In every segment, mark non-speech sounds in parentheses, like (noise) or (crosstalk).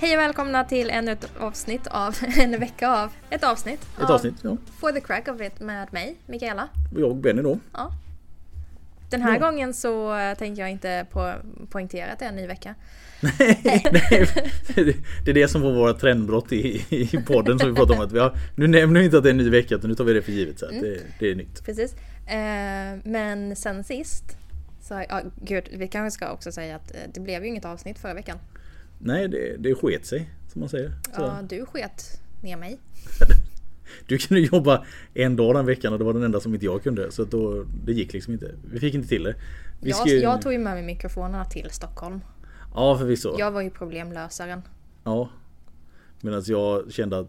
Hej och välkomna till ännu ett avsnitt av, (laughs) en vecka av, ett avsnitt. Ett av avsnitt, ja. For the crack of it med mig, Mikaela. Och jag Benny då. Ja. Den här Ja. gången så eh, tänkte jag inte på, poängtera att det är en ny vecka. (laughs) Nej, det är det som får våra trendbrott i, i podden som vi pratar om. Att vi har, nu nämner vi inte att det är en ny vecka utan nu tar vi det för givet. Så att det, det är nytt. Precis. Eh, men sen sist, så, ja gud, vi kanske ska också säga att eh, det blev ju inget avsnitt förra veckan. Nej, det, det sket sig som man säger. Så Ja, du sket ner mig. (laughs) Du kunde jobba en dag den veckan och det var den enda som inte jag kunde. Så då, det gick liksom inte. Vi fick inte till det. Vi Jag, ju- jag tog ju med mig mikrofonerna till Stockholm. Ja, förvisso. Jag var ju problemlösaren. Ja. Medan jag kände att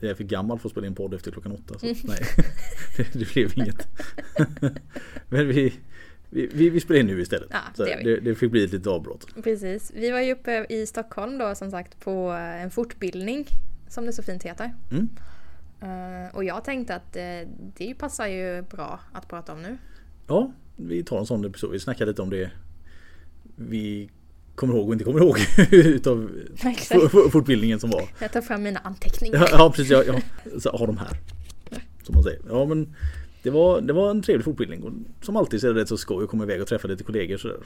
jag är för gammal för att spela in podd efter klockan åtta. Så nej, det, (laughs) det blev inget. (laughs) Men vi, vi, vi, vi spelar in nu istället. Ja, så det vi. det, det fick bli ett litet avbrott. Precis. Vi var ju uppe i Stockholm då som sagt på en fortbildning som det så fint heter. Mm. Eh, och jag tänkte att eh, det passar ju bra att prata om nu. Ja, vi tar en sån episod. Vi snackar lite om det vi kommer ihåg och inte kommer ihåg (laughs) utav fortbildningen som var. Jag tar fram mina anteckningar. Ja, ja precis, jag, jag så har de här. Som man säger. Ja men det var, det var en trevlig fortbildning. Och som alltid så är det rätt så skoj att komma iväg och träffa lite kollegor sådär.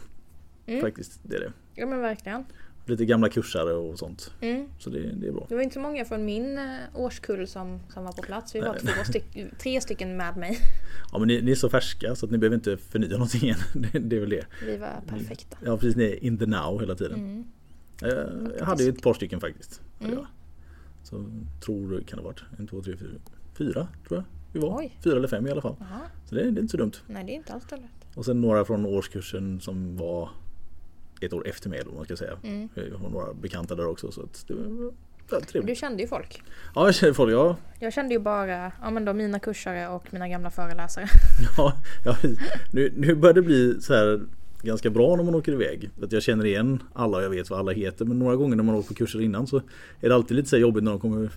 Mm. Faktiskt, det är det. Ja men verkligen. Lite gamla kursare och sånt. Mm. Så det, det är bra. Det var inte så många från min eh, årskull som, som var på plats. Vi var två (laughs) styck, tre stycken med mig. Ja men ni, ni är så färska så att ni behöver inte förnya någonting än. (laughs) Det, det är väl det. Vi var perfekta. Ja precis, ni är in the now hela tiden. Mm. Jag, jag hade ju ett par stycken faktiskt. Mm. Så tror, kan det ha varit en, två, tre, fyra, fyra tror jag vi var. Oj. Fyra eller fem i alla fall. Jaha. Så det, det är inte så dumt. Nej det är inte alls dåligt. Och sen några från årskursen som var ett år efter mig man ska säga. Mm. Jag har några bekanta där också så det var trevligt. Du kände ju folk. Ja jag känner folk, ja, Jag kände ju bara ja, men då mina kursare och mina gamla föreläsare. (laughs) ja, ja nu, nu börjar det bli så här ganska bra när man åker iväg. Att jag känner igen alla och jag vet vad alla heter. Men några gånger när man åker på kurser innan så är det alltid lite så jobbigt när de kommer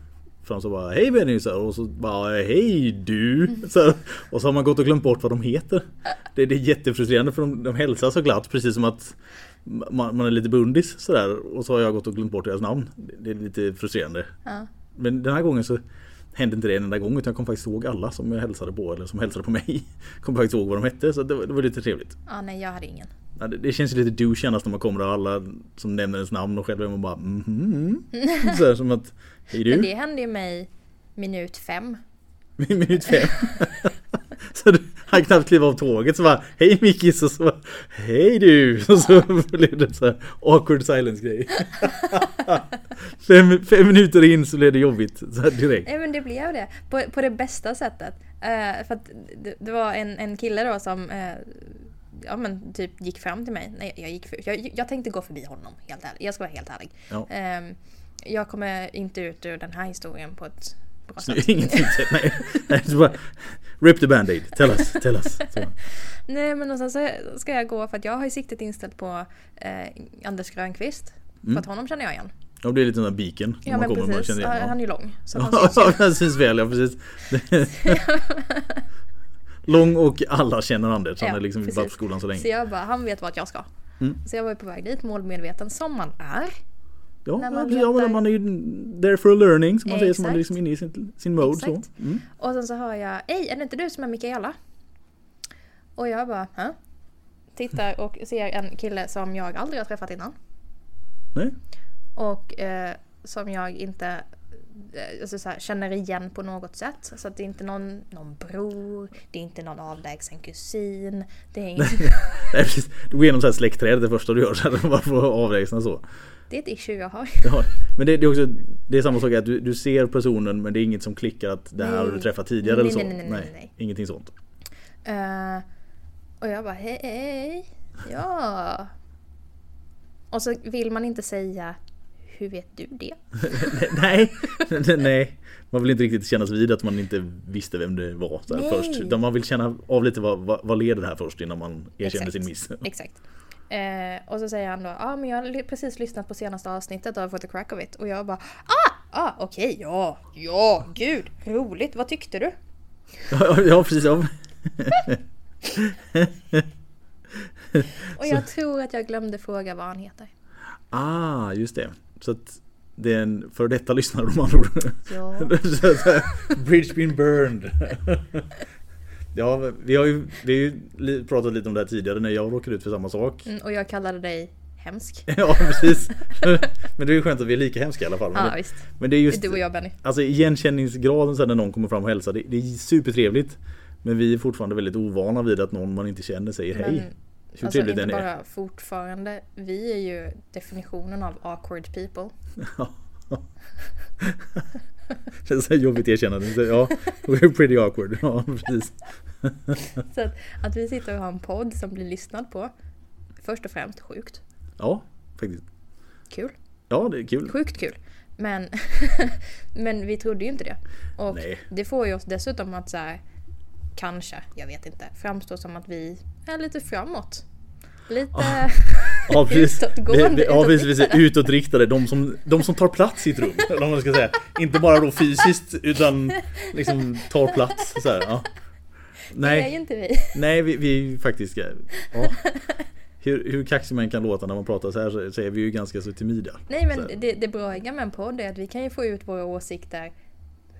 fram så bara Hej Benny! Så här, och så bara Hej du! Så här, och så har man gått och glömt bort vad de heter. Det, det är jättefrustrerande för de, de hälsar så glatt precis som att man, man är lite bundis sådär och så har jag gått och glömt bort deras namn. Det, det är lite frustrerande. Ja. Men den här gången så hände inte det en enda gång utan jag kom faktiskt ihåg alla som jag hälsade på eller som hälsade på mig. (laughs) Kom faktiskt ihåg vad de hette så det var, det var lite trevligt. ja, nej jag hade ingen. Ja, det, det känns lite douche när man kommer och alla som nämner ens namn och själv är man bara mhm. (laughs) Så här, som att Hej Men du, det hände ju mig minut fem. (laughs) minut fem. (laughs) så du, han knappt kliva av tåget så bara Hej Mickis och så Hej du! Och så blev det så här awkward silence grej. fem, fem minuter in så blev det jobbigt så här direkt. Nej men det blev det. På, på det bästa sättet. Eh, för att det, det var en, en kille då som eh, ja men typ gick fram till mig. Nej, jag, gick för, jag, jag tänkte gå förbi honom, helt ärligt. Jag ska vara helt ärlig. Ja. Ehm, jag kommer inte ut ur den här historien på ett bra sätt. Ingenting. Nej, Rip the band-aid. Tell us. Tell us. (laughs) Så. Nej men och sen så ska jag gå för att jag har ju siktet inställt på eh, Anders Grönqvist. Mm. För att honom känner jag igen. Ja, det är lite den där biken. Ja men precis. igen Ja, han är ju lång. Så syns han syns väl, ja precis. (laughs) (laughs) Lång och alla känner Anders. Han Ja, har liksom precis. på skolan så Så länge. jag bara, han vet vart jag ska. Mm. Så jag var ju på väg dit, målmedveten som man är. Ja, när man ja, men man är ju there for learning som man säger. Så man är Exakt. liksom inne i sin, sin mode. Så. Exakt. Mm. Och sen så hör jag, Ej, är det inte du som är Mikaela? Och jag bara, Hä? Tittar och ser en kille som jag aldrig har träffat innan. Nej? Och eh, som jag inte alltså så här, känner igen på något sätt. Så att det är inte någon, någon bror, det är inte någon avlägsen kusin. Det är, (laughs) precis. Du går igenom så här släktträdet det första du gör. Så här, (laughs) bara för att avlägsna så. det är ett issue jag har. Ja, men det, det är också det är samma sak att du, du ser personen men det är inget som klickar att det här har du träffat tidigare Nej, eller så. nej, nej, nej, nej. Ingenting sånt. Eh, och jag bara hej, hej, ja. Och så vill man inte säga hur vet du det? (laughs) nej, nej. Man vill inte riktigt kännas vid att man inte visste vem det var så här först. Utan man vill känna av lite vad, vad, vad leder det här först innan man erkänner Exakt. sin miss. (laughs) Exakt. Eh, och så säger han då, ja ah, men jag har precis lyssnat på senaste avsnittet av For the Crack of It. Och jag bara, ah, ah okej, ja, ja, gud, roligt, vad tyckte du? Ja, (laughs) ja precis. Ja. Och jag tror att jag glömde fråga vad han heter. Ah, just det. Så att Det är en för detta lyssnare om ord. Ja. (laughs) Så- Bridge been burned. (laughs) Ja, vi har ju, vi har ju pratat lite om det här tidigare när jag råkade ut för samma sak. Mm, och jag kallade dig hemsk. (laughs) Ja, precis. Men det är ju skönt att vi är lika hemska i alla fall. Men, Ja det, visst. men det är just Du och jag Benny. Alltså igenkänningsgraden sen när någon kommer fram och hälsar, det, det är supertrevligt. Men vi är fortfarande väldigt ovana vid att någon man inte känner säger hej. Hur alltså inte den är. bara fortfarande. Vi är ju definitionen av awkward people. (laughs) Det är så jobbigt erkännande. Ja, we're pretty awkward. Ja, precis. (laughs) Så att, att vi sitter och har en podd som blir lyssnad på. Först och främst sjukt Ja, faktiskt. kul. Ja, det är kul. Sjukt kul. Men, (laughs) men vi trodde ju inte det. Och Nej. det får ju oss dessutom att så här, kanske, jag vet inte, framstå som att vi är lite framåt. Lite... (laughs) Ja, precis. Utåtgående, Ja, precis, utåtriktade. De som, de som tar plats i ett rum. Eller vad man ska säga. Inte bara då fysiskt utan liksom tar plats. Så här, ja. Det är ju Nej, inte vi. nej vi, vi är ju faktiskt... Ja. Hur, hur kaxig man kan låta när man pratar så här så, så är vi ju ganska så timida. Nej men det, det braiga med en podd är att vi kan ju få ut våra åsikter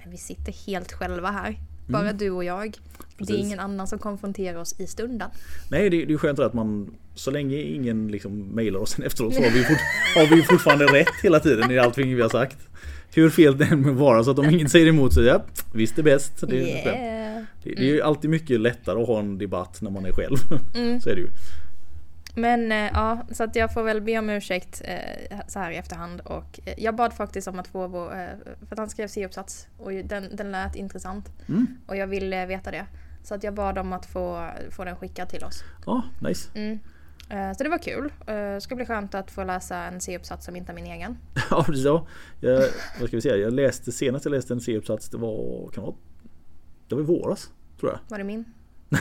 men vi sitter helt själva här. Bara du och jag. Det är Precis. ingen annan som konfronterar oss i stunden. Nej, det, det är skönt att man så länge ingen liksom mailar oss (laughs) efteråt så har vi, fort, (laughs) har vi fortfarande rätt hela tiden i allting vi har sagt. Hur fel det än må vara så att om ingen säger emot så ja, visst är bäst. Det. Yeah. det, det är ju alltid mycket lättare att ha en debatt när man är själv. Mm. (laughs) Så är det ju. Men eh, ja, så att jag får väl be om ursäkt eh, så här i efterhand. Och eh, jag bad faktiskt om att få vår, eh, för att han skrev C-uppsats och den, den lät intressant. Mm. Och jag ville veta det. Så att jag bad om att få, få den skickad till oss. Ja, nice. Mm. Eh, Så det var kul. Eh, Det ska bli skönt att få läsa en C-uppsats som inte är min egen. (laughs) Ja, precis. Ja. Jag, vad ska vi säga? Jag läste senast jag läste en C-uppsats det var, kan det vara, det var i våras tror jag. Var det min?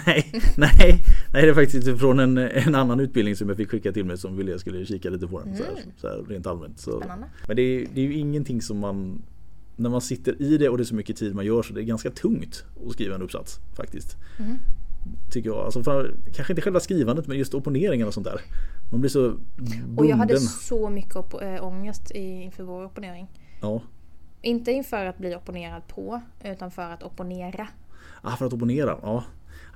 Nej, (laughs) nej, nej det är faktiskt från en, en annan utbildning som jag fick skicka till mig som ville jag skulle kika lite på den. Så, här, så här, rent allmänt. Så. Men det är, det är ju ingenting som man när man sitter i det och det är så mycket tid man gör så det är ganska tungt att skriva en uppsats faktiskt. Mm. Tycker jag. Alltså för, kanske inte själva skrivandet men just opponeringen och sånt där. Man blir så bunden. Och jag hade så mycket op- äh, ångest inför vår opponering. Ja. Inte inför att bli opponerad på, utan för att opponera. Ah, för att opponera, ja.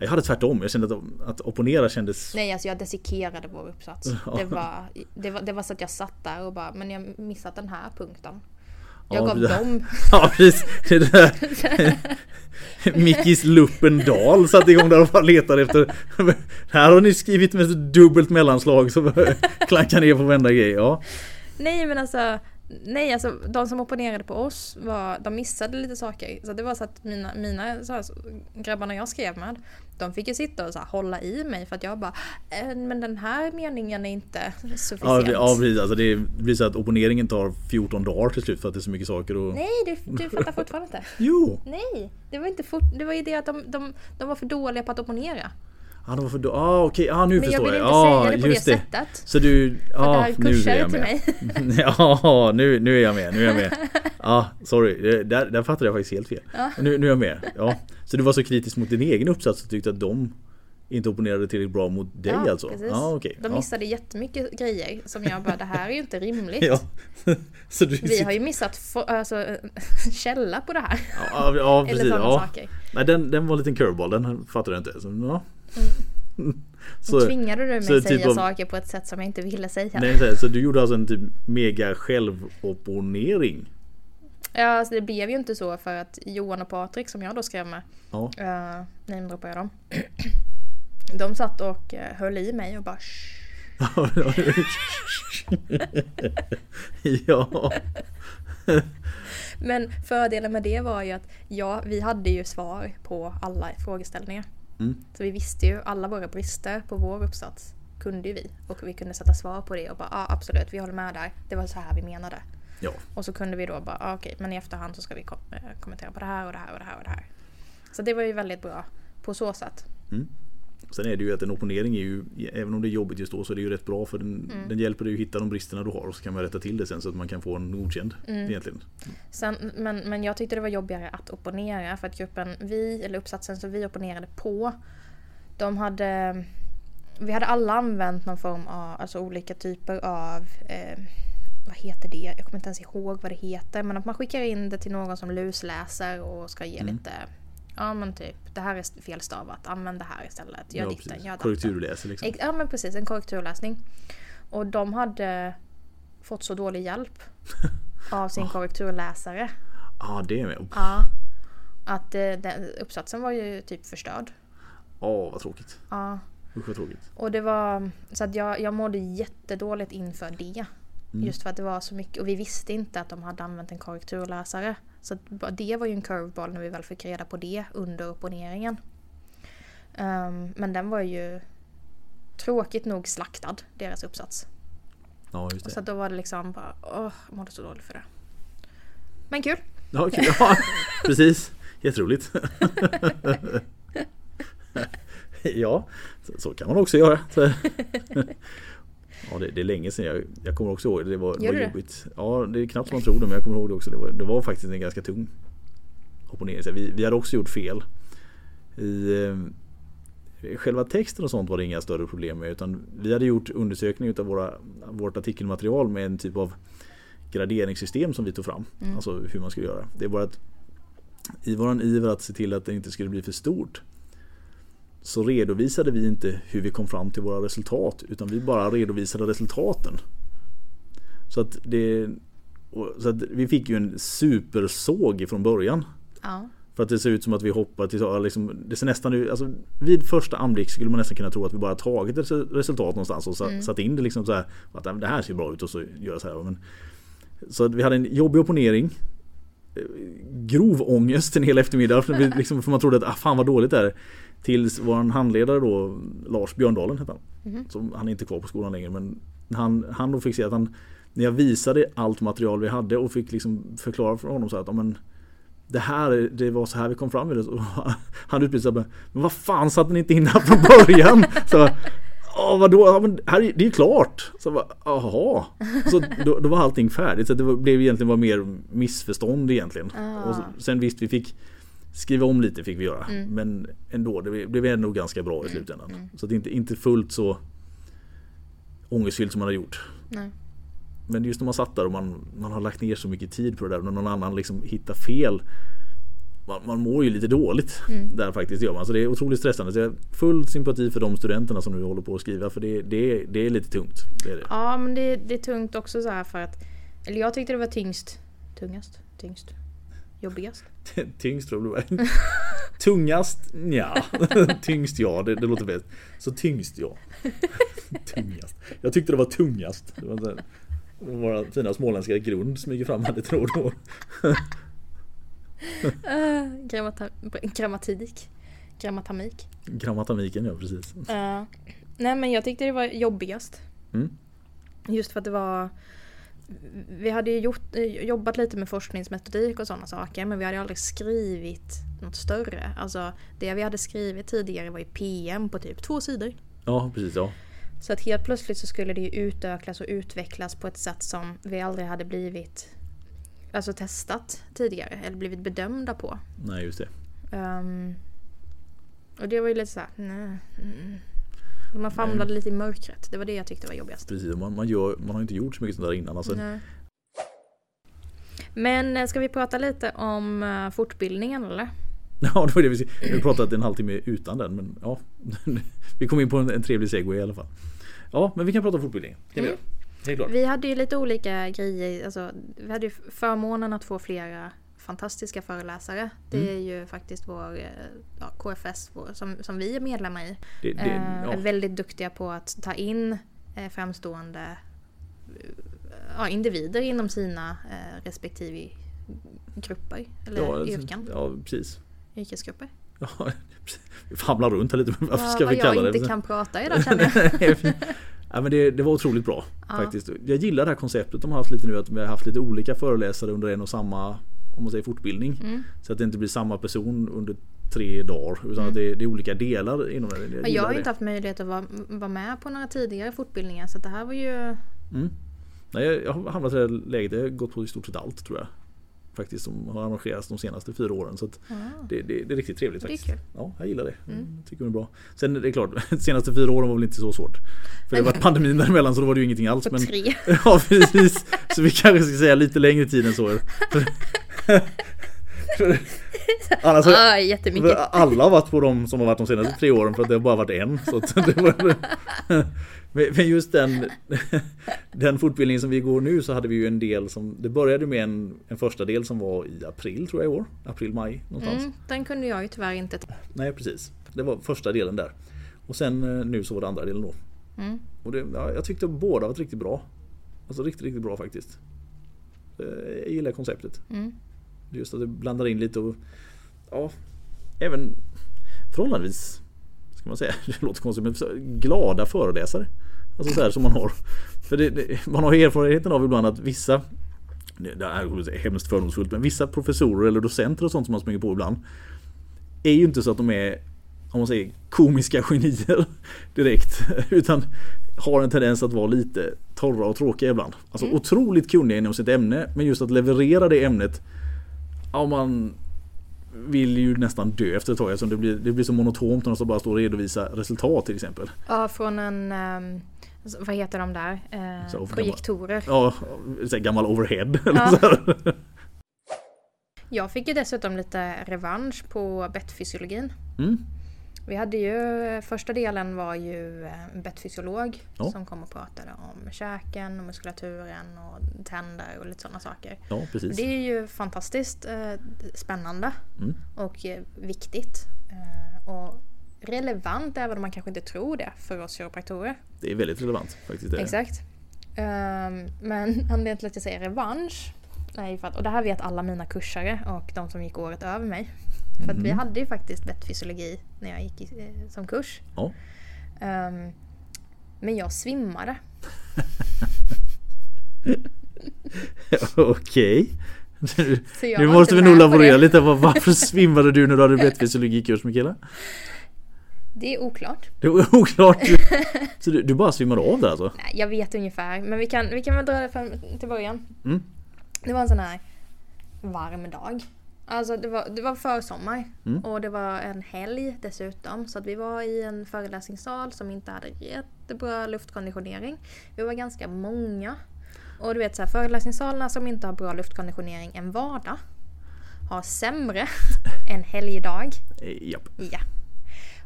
Jag hade tvärtom. Jag kände att, att opponera kändes... Nej, alltså jag dissekerade vår uppsats. (laughs) Ja. Det, var, det, var, det var så att jag satt där och bara, men jag missat den här punkten. Jag Ja, gav det- dem... (laughs) Ja precis. Det där. (laughs) Mickis Luppendal satte igång där och bara letade efter. Här har ni skrivit med ett dubbelt mellanslag så klankar ner på varenda grej. Ja. Nej men alltså, nej alltså de som opponerade på oss var, de missade lite saker. Så det var så att mina, mina så här, grabbarna jag skrev med, de fick ju sitta och så här, hålla i mig för att jag bara, "Eh, men den här meningen är inte Ja, sufficient. det- ja precis. Alltså det blir så att opponeringen tar 14 dagar till slut för att det är så mycket saker och... Nej, du, du fattar fortfarande inte. (laughs) Jo! Nej, det var inte fort, det var ju det att de, de, de var för dåliga på att opponera. Ja, det var för då. Ah, okej. Ah, nu Men jag förstår vill jag. inte ah, säga det på det det. sättet. Så du... Ja, här nu är jag med. (laughs) Ja, nu, nu är jag med. Nu är jag med. Ja, (laughs) sorry. Där, där fattade jag faktiskt helt fel. Ja. Nu, nu är jag med. Ja. Så du var så kritisk mot din egen uppsats och tyckte att de inte opponerade tillräckligt bra mot dig alltså? precis. Ja, okej. De ja. missade jättemycket grejer som jag bara, det här är ju inte rimligt. (laughs) Ja. Så du Vi har ju missat få- alltså, källa på det här. Ja, ja precis. Eller sådana Ja. saker. Nej, den, den var en liten curveball. Den fattade jag inte. Så, ja. (laughs) Så Så, tvingade du mig så säga typ av- saker på ett sätt som jag inte ville säga. nej, så, så du gjorde alltså en typ mega självopponering? Ja, alltså det blev ju inte så för att Johan och Patrik som jag då skrev med, Ja. uh, namedroppar jag dem. (clears throat) De satt och uh, höll i mig och bara (laughs) ja. (laughs) Men fördelen med det var ju att ja, vi hade ju svar på alla frågeställningar. Mm. Så vi visste ju alla våra brister på vår uppsats kunde ju vi. Och vi kunde sätta svar på det och bara ja ah, absolut, vi håller med där. Det var så här vi menade. ja. Och så kunde vi då bara ah, okej, men i efterhand så ska vi kom- eh, kommentera på det här och det här och det här och det här. Så det var ju väldigt bra på så sätt. Sen är det ju att en opponering är ju, även om det är jobbigt just då, så är det ju rätt bra för den, Mm. den hjälper dig att hitta de bristerna du har och så kan man rätta till det sen så att man kan få en godkänd Mm. egentligen. Sen, men, men jag tyckte det var jobbigare att opponera för att gruppen vi, eller uppsatsen som vi opponerade på, de hade vi hade alla använt någon form av, alltså olika typer av eh, vad heter det? Jag kommer inte ens ihåg vad det heter. Men att man skickar in det till någon som lusläser och ska ge Mm. lite Ja men typ, det här är felstavat, använd det här istället. Gör Ja, ditten, precis. gör datten. Korrekturläser liksom. Ja men precis, en korrekturläsning. Och de hade fått så dålig hjälp (laughs) av sin korrekturläsare. Ja, det är med. Ja. Att eh, den, uppsatsen var ju typ förstörd. Ja, vad tråkigt. Ja. Usch vad tråkigt. Och det var så att jag, jag mådde jättedåligt inför det. Mm. Just för att det var så mycket och vi visste inte att de hade använt en korrekturläsare. Så det var ju en curveball när vi väl fick reda på det under opponeringen. Ehm, men den var ju tråkigt nog slaktad, deras uppsats. Ja, just Så det. att då var det liksom bara, åh, jag mådde så dåligt för det. Men kul! Ja, okej. ja (laughs) precis. Jätteroligt. (laughs) (laughs) ja, så, så kan man också göra. Ja, det, det är länge sedan. Jag, jag kommer också ihåg det. Var, Gör var det? jobbigt. Ja, det är knappt som man tror det, men jag kommer ihåg det också. Det var, det var faktiskt en ganska tung opponering. Vi, vi hade också gjort fel. I eh, själva texten och sånt var det inga större problem med. Utan vi hade gjort undersökning utav våra, vårt artikelmaterial med en typ av graderingssystem som vi tog fram. Mm. Alltså hur man skulle göra. Det var att i våran iver att se till att det inte skulle bli för stort så redovisade vi inte hur vi kom fram till våra resultat utan vi bara redovisade resultaten. Så att, det, så att vi fick ju en supersåg från början. Ja. För att det ser ut som att vi hoppar till liksom, det ser nästan alltså, Vid första anblick skulle man nästan kunna tro att vi bara tagit ett resultat någonstans och sa, satt in det liksom så här. Att "Ja, men det här ser bra ut och så gör jag så här. Men, så att vi hade en jobbig opponering. eh, Grov ångest en hel eftermiddag för, vi liksom, för man trodde att ah, fan vad dåligt det är. Tills vår handledare då Lars Björndalen hette han. Som, han är inte kvar på skolan längre men han, han då fick se att han När jag visade allt material vi hade och fick liksom förklara för honom så att ja, men, det här det var så här vi kom fram med det. (laughs) Och Han sig Men vad fan satte ni inte in här från början? (laughs) Så, Åh vadå? Ja, men här, är- det är ju klart! Så Jaha! Så då, då var allting färdigt. Så det var, blev egentligen var mer missförstånd egentligen. Ah. Och så- sen visst vi fick Skriva om lite fick vi göra. Men ändå, det blev- ändå ganska bra i slutändan. Så att inte, inte fullt så ångestfyllt som man har gjort. Nej. Men just när man satt där och man, man har lagt ner så mycket tid på det där och någon annan liksom hittar fel man, man mår ju lite dåligt där faktiskt gör man. Så det är otroligt stressande. Så jag har full sympati för de studenterna som nu håller på att skriva för det, det, är- det är lite tungt. Det är det. Ja men det, det är tungt också så här för att Eller jag tyckte det var tyngst Tungast? Tyngst? Jobbigast? Tyngst tror jag det. (laughs) Tungast? ja (laughs) Tyngst ja, det, det låter bäst. Så tyngst ja. (laughs) Tungast. Jag tyckte det var tungast. Det var så här, våra fina småländska grund smyger fram här lite då och då. Uh, grammata grammatik. Grammatamik. Grammatamiken ja, precis. Uh, nej men jag tyckte det var jobbigast. Mm. Just för att det var Vi hade ju gjort, eh, jobbat lite med forskningsmetodik och sådana saker men vi hade aldrig skrivit något större. Alltså det vi hade skrivit tidigare var ju PM på typ två sidor. Ja, precis ja. Så att helt plötsligt så skulle det ju utökas och utvecklas på ett sätt som vi aldrig hade blivit Alltså testat tidigare eller blivit bedömda på. Nej, just det. Ehm, och det var ju lite såhär, nej. Mm. Man famlade lite i mörkret. Det var det jag tyckte var jobbigast. Precis, man, man, gör, man har inte gjort så mycket sånt där innan. Alltså, Nej. Men eh, ska vi prata lite om eh, fortbildningen eller? (laughs) Ja, det var det vi, vi pratat en halvtimme utan den. Men ja, (laughs) vi kom in på en, en trevlig segway i alla fall. Ja, men vi kan prata om fortbildningen. Vi Mm. klart. Vi hade ju lite olika grejer. Alltså, vi hade ju förmånen att få flera fantastiska föreläsare. Det Mm. är ju faktiskt vår eh, ja, KFS vår, som, som vi är medlemmar i. Det, det, eh, ja, är väldigt duktiga på att ta in eh, framstående ja, individer inom sina respektive grupper eller ja, yrken. Ja, precis. Yrkesgrupper. Ja, (laughs) vi famlar runt här lite. (laughs) Varför Ja, ska vi kalla jag det? inte kan prata idag känner jag. ja, men det, det var otroligt bra Ja. faktiskt. Jag gillar det här konceptet de har haft lite nu. Att vi har haft lite olika föreläsare under en och samma om man säger fortbildning. Mm. Så att det inte blir samma person under tre dagar. Utan att det, det är olika delar inom det. Jag, Mm. Jag har ju inte haft möjlighet att vara, vara med på några tidigare fortbildningar så det här var ju... Mm. Nej, jag har hamnat i det läget. Jag har gått på i stort sett allt tror jag. Faktiskt som har arrangerats de senaste fyra åren. Så att det, det, det är riktigt trevligt Det är faktiskt. kul. Ja, jag gillar det. Mm. Tycker det är bra. Sen är det klart, (laughs) de senaste fyra åren var väl inte så svårt. För det var pandemin däremellan så då var det ju ingenting alls. På Men, tre. (laughs) ja precis. Så vi kanske ska säga lite längre tid än så. (laughs) (laughs) Annars Ah, jättemycket. alla har varit på de som har varit de senaste tre åren för att det har bara varit en. Så var, (laughs) men just den, den fortbildningen som vi går nu så hade vi ju en del som Det började med en, en första del som var i april tror jag i år. April, maj någonstans. Mm, den kunde jag ju tyvärr inte. Nej precis. Det var första delen där. Och sen eh, nu så var det andra delen då. Mm. Och det, ja, jag tyckte båda var riktigt bra. Alltså riktigt, riktigt bra faktiskt. Eh, Jag gillar konceptet. Mm. Just att det blandar in lite och ja, även förhållandevis ska man säga, (laughs) det låter konstigt men glada föreläsare. Alltså så här som man har. För det, det, man har erfarenheten av ibland att vissa det är hemskt fördomsfullt men vissa professorer eller docenter och sånt som man springer på ibland är ju inte så att de är om man säger komiska genier (laughs) direkt (laughs) utan har en tendens att vara lite torra och tråkiga ibland. Alltså otroligt kunniga inom sitt ämne men just att leverera det ämnet Ja man vill ju nästan dö efter ett tag eftersom det blir, det blir så monotont när de bara stå och redovisa resultat till exempel. Ja, från en... ehm, vad heter de där? Eh, Så, projektorer. Ja, så här gammal overhead. Ja. Jag fick ju dessutom lite revansch på bettfysiologin. Mm. Vi hade ju, första delen var ju eh, en bettfysiolog Ja. som kom och pratade om käken och muskulaturen och tänder och lite sådana saker. Ja, precis. Det är ju fantastiskt eh, spännande Mm. och eh, viktigt. Eh, och relevant även om man kanske inte tror det för oss kiropraktorer. Det är väldigt relevant faktiskt. Exakt. Ehm, men (laughs) anledningen till att jag säger revansch ju för att, och det här vet alla mina kursare och de som gick året över mig. För att vi hade ju faktiskt bettfysiologi när jag gick i, eh, som kurs. Ja. Ehm, men jag svimmade. (laughs) Okej. Jag nu måste vi nog laborera lite. Var- Varför (laughs) svimmade du när du hade bettfysiologikurs Mikaela? Det är oklart. Det var (laughs) oklart. Så du, du bara svimmade av där alltså? Nej, jag vet ungefär. Men vi kan, vi kan väl dra det fram till början. Mm. Det var en sån här varm dag. Alltså det var, det var försommar Mm. och det var en helg dessutom. Så att vi var i en föreläsningssal som inte hade jättebra luftkonditionering. Vi var ganska många. Och du vet så här, föreläsningssalarna som inte har bra luftkonditionering en vardag har sämre (laughs) en helgdag. Japp. Ja.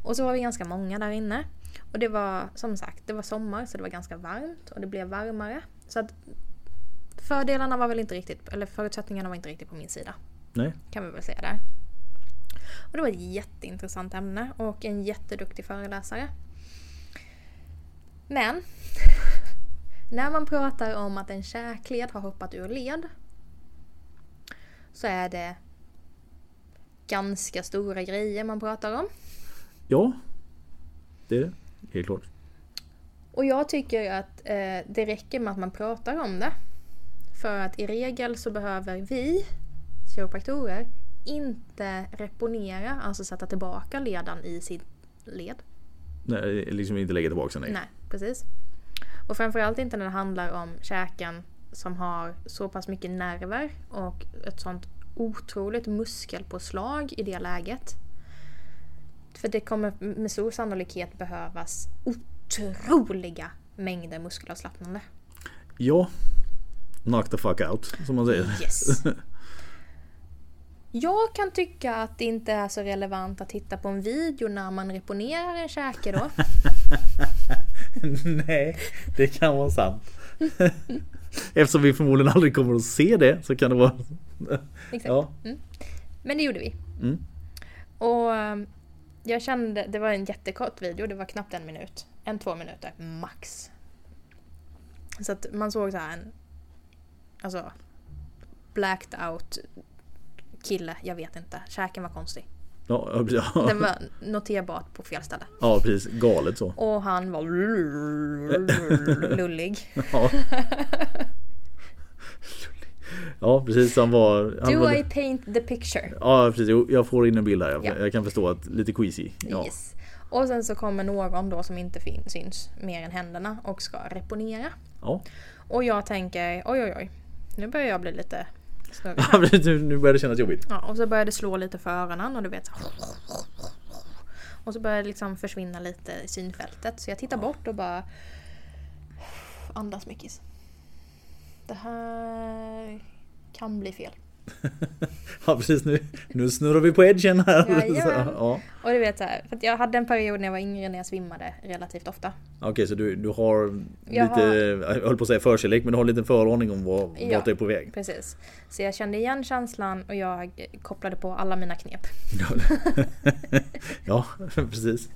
Och så var vi ganska många där inne. Och det var som sagt, det var sommar så det var ganska varmt och det blev varmare. Så att fördelarna var väl inte riktigt, eller förutsättningarna var inte riktigt på min sida. Nej. Kan vi väl säga där. Och det var ett jätteintressant ämne och en jätteduktig föreläsare. Men (laughs) när man pratar om att en käkled har hoppat ur led så är det ganska stora grejer man pratar om. Ja. Det är det. Helt klart. Och jag tycker att eh, det räcker med att man pratar om det. För att i regel så behöver vi kiropraktorer inte reponera, alltså sätta tillbaka ledan i sitt led. Nej, liksom inte lägga tillbaka. Nej. Nej, precis. Och framförallt inte när det handlar om käken som har så pass mycket nerver och ett sånt otroligt muskelpåslag i det läget. För det kommer med stor sannolikhet behövas otroliga mängder muskelavslappnande. Ja. Knock the fuck out som man säger. Yes. (laughs) Jag kan tycka att det inte är så relevant att titta på en video när man reponerar en käke då. (laughs) Nej, det kan vara sant. (laughs) Eftersom vi förmodligen aldrig kommer att se det så kan det vara... (laughs) Exakt. Ja. Men det gjorde vi. Mm. Och um, jag kände, det var en jättekort video, det var knappt en minut. En, två minuter, max. Så att man såg så här en, alltså, blacked out kille, jag vet inte. Käken var konstig. Ja, ja. Den var noterbart på fel ställe. ja, precis. Galet så. Och han var lullig. (laughs) Ja. Ja, precis. Han var... Han Do var I paint the picture? Ja, precis. Jag får in en bild här. Jag, Ja. jag kan förstå att lite queasy. Ja. Yes. Och sen så kommer någon då som inte fin- syns mer än händerna och ska reponera. ja. Och jag tänker, oj oj oj. Nu börjar jag bli lite. Ja, nu, börjar det kännas jobbigt. Ja, och så började det slå lite för öronen och du vet så. Och så började det liksom försvinna lite i synfältet. Så jag tittar bort och bara andas mycket. Det här kan bli fel. (laughs) Ja precis, nu, nu snurrar vi på edgen här. Jajamän. Så, (laughs) ja. Och du vet så här, för jag hade en period när jag var yngre när jag svimmade relativt ofta. Okej, så du, du har Jag lite, jag höll på att säga förkärlek, men du har en liten föraning om vad, Ja. vart det är på väg. Precis. Så jag kände igen känslan och jag kopplade på alla mina knep. (laughs) ja, precis.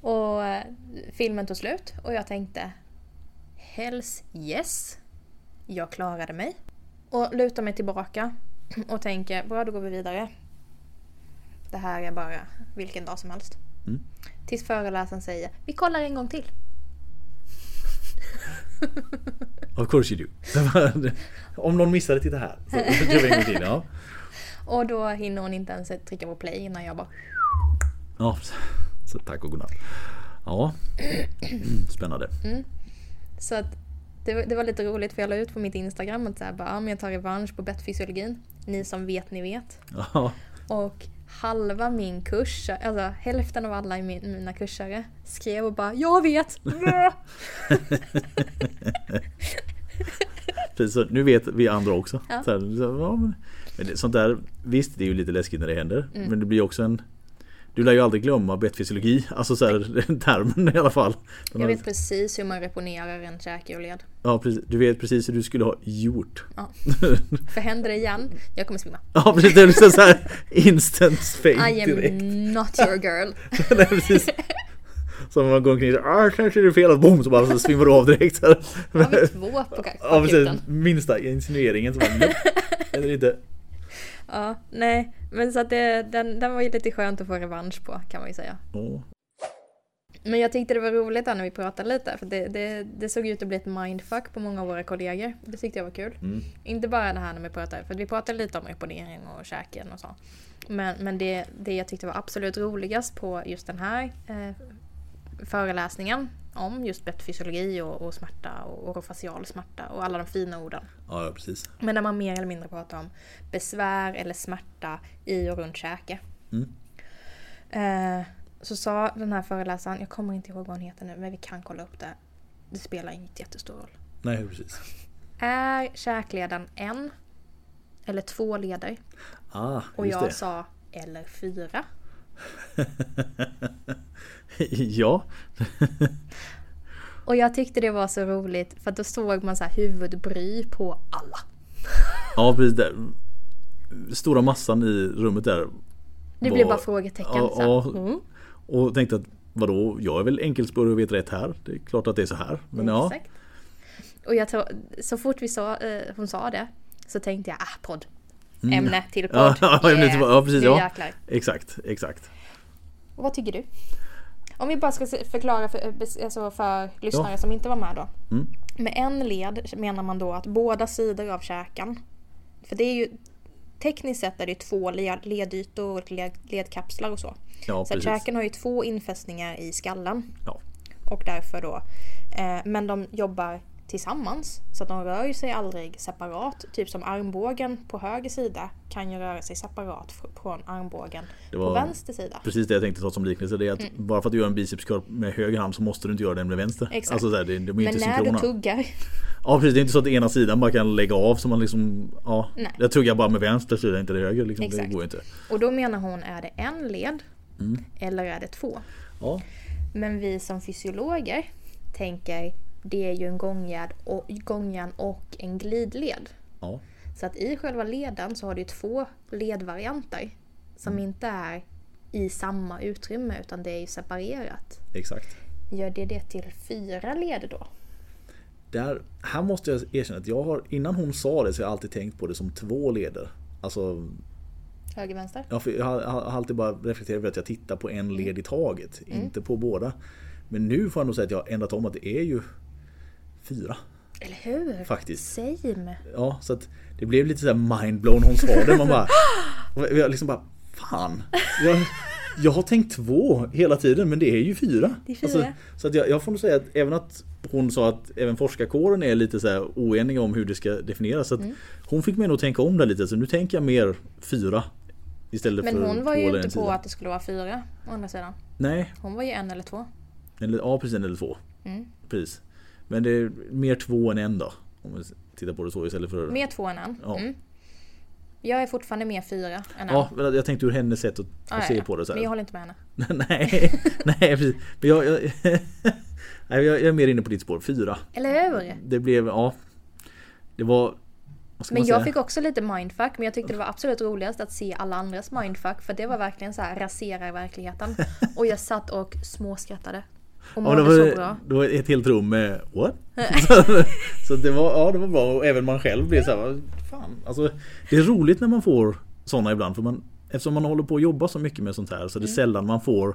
Och eh, filmen tog slut och jag tänkte Hells yes. Jag klarade mig. Och lutar mig tillbaka och tänker bra då går vi vidare. Det här är bara vilken dag som helst. Mm. Tills föreläsaren säger vi kollar en gång till. Of course you do. (laughs) Om någon missade, titta här. Så (laughs) vi en gång till. Ja. Och då hinner hon inte ens trycka på play innan jag bara ja, så tack och godnatt. Ja, Mm, spännande. Så att det, var- det var lite roligt för jag la ut på mitt Instagram att så här, bara, men jag tar revansch på bettfysiologin. Ni som vet, ni vet. Ja, Och halva min kurs, alltså hälften av alla i min, mina kursare skrev och bara Jag vet! (laughs) precis, nu vet vi andra också. Ja. Så här, så, ja, men, men det, sånt där, visst det är ju lite läskigt när det händer. Mm. Men det blir också en du lär ju aldrig glömma bettfysiologi, alltså så här, (laughs) termen i alla fall. Den Jag vet precis hur man reponerar en käke och led. Ja, precis, du vet precis hur du skulle ha gjort. Ja. För händer det igen, jag kommer svimma. Ja precis, det är liksom så här instant fame I am direkt. not your girl. (laughs) Nej, precis. Så man går omkring och ah, kanske det är fel, och boom så bara så svimmar du av direkt. Så här. Har vi två på Ja precis, akuten? minsta insinueringen som bara. Eller inte. Ja, nej. Men så att det, den, den var ju lite skönt att få revansch på kan man ju säga. Åh. Men jag tyckte det var roligt när vi pratade lite för det, det, det såg ut att bli ett mindfuck på många av våra kollegor. Det tyckte jag var kul. Mm. Inte bara det här när vi pratade, för vi pratade lite om reponering och käken och så. Men, men det, det jag tyckte var absolut roligast på just den här eh, föreläsningen om just bettfysiologi och, och smärta och orofacial smärta och alla de fina orden. Ja, precis. Men när man mer eller mindre pratar om besvär eller smärta i och runt käke. Mm. Eh, så sa den här föreläsaren, jag kommer inte ihåg vad hon heter nu, men vi kan kolla upp det. Det spelar inte jättestor roll. Nej precis. Är käkleden en eller två leder? Ah, Och jag det. sa eller fyra. (laughs) ja. Och jag tyckte det var så roligt för då såg man så här huvudbry på alla. ja, precis. Där. Stora massan i rummet där. Det var- blev bara frågetecken. Ja, så mm, Och tänkte att vadå, jag är väl enkelspårig och vet rätt här. Det är klart att det är så här. Men ja. exakt. Och jag tror, så fort vi sa, eh, hon sa det så tänkte jag, ah podd. Ämne till podd. Mm. (laughs) Ja, ja, ämne till podd. Ja, precis, ja. Exakt, exakt. Och vad tycker du? Om vi bara ska förklara för, alltså för lyssnare som inte var med då. Mm. Med en led menar man då att båda sidor av käken, för det är ju tekniskt sett är det två led, ledytor och led, ledkapslar och så. Ja, så käken har ju två infästningar i skallen. Ja. Och därför då. Eh, men de jobbar tillsammans. Så att de rör sig aldrig separat. Typ som armbågen på höger sida kan ju röra sig separat fr- från armbågen Det på vänster sida. Precis det jag tänkte ta som liknelse. Det är att bara för att du gör en bicepscurl med höger hand så måste du inte göra den med vänster. Mm. Exakt. Alltså så här, det, de är Men när du tuggar Ja precis, det är inte så att ena sidan bara kan lägga av så man liksom, ja. Nej. Jag tuggar bara med vänster sida, inte det höger. Liksom. Det Exakt. går ju inte. Och då menar hon, är det en led Mm. eller är det två? Ja, Men vi som fysiologer tänker, det är ju en gångjärn och, gångjärn och en glidled. ja, Så att i själva leden så har du två ledvarianter som Mm. inte är i samma utrymme utan det är ju separerat. exakt. Gör det det till fyra leder då? Där, här måste jag erkänna att jag har, innan hon sa det så har jag alltid tänkt på det som två leder. Alltså, Höger, vänster? jag, har- jag har alltid bara reflekterat över att jag tittar på en led i taget, Mm. inte på båda. Men nu får jag nog säga att jag har ändrat om att det är ju fyra. Eller hur? Faktiskt. Same. Ja, så att det blev lite såhär mindblown hon sa det. Man bara... (gasps) Jag liksom bara... Fan! Jag, Jag har tänkt två hela tiden men det är ju fyra. Det är fyra. så att jag, jag får nog säga att även att hon sa att även forskarkåren är lite så här oeniga om hur det ska definieras. Så att Mm. Hon fick mig nog tänka om det lite så nu tänker jag mer fyra. Istället Men för hon var ju inte på sida. att det skulle vara fyra å andra sidan. Nej, Hon var ju en eller två. eller, ja precis en eller två. Mm. Precis. Men det är mer två än en då. Om vi tittar på det så istället för... Mer två än en. Ja. Mm. Jag är fortfarge mer fyra än en. Ja, jag tänkte ur hennes sätt att, att se på det så Men jag här. håller inte med henne. (laughs) nej, nej precis. Men jag, jag, (laughs) jag, jag är mer inne på ditt spår. Fyra. Eller hur? Det blev, ja. Det var... Men jag fick också lite mindfuck men jag tyckte det var absolut roligast att se alla andras mindfuck för det var verkligen så här rasera verkligheten. (laughs) Och jag satt och småskrattade. Och Ja, det, så var, bra. det var ett helt rum med what? (laughs) så det var, ja, det var bra och även man själv blev så här, fan. Alltså, det är roligt när man får sådana ibland för man, eftersom man håller på att jobba så mycket med sånt här så det är Mm. sällan man får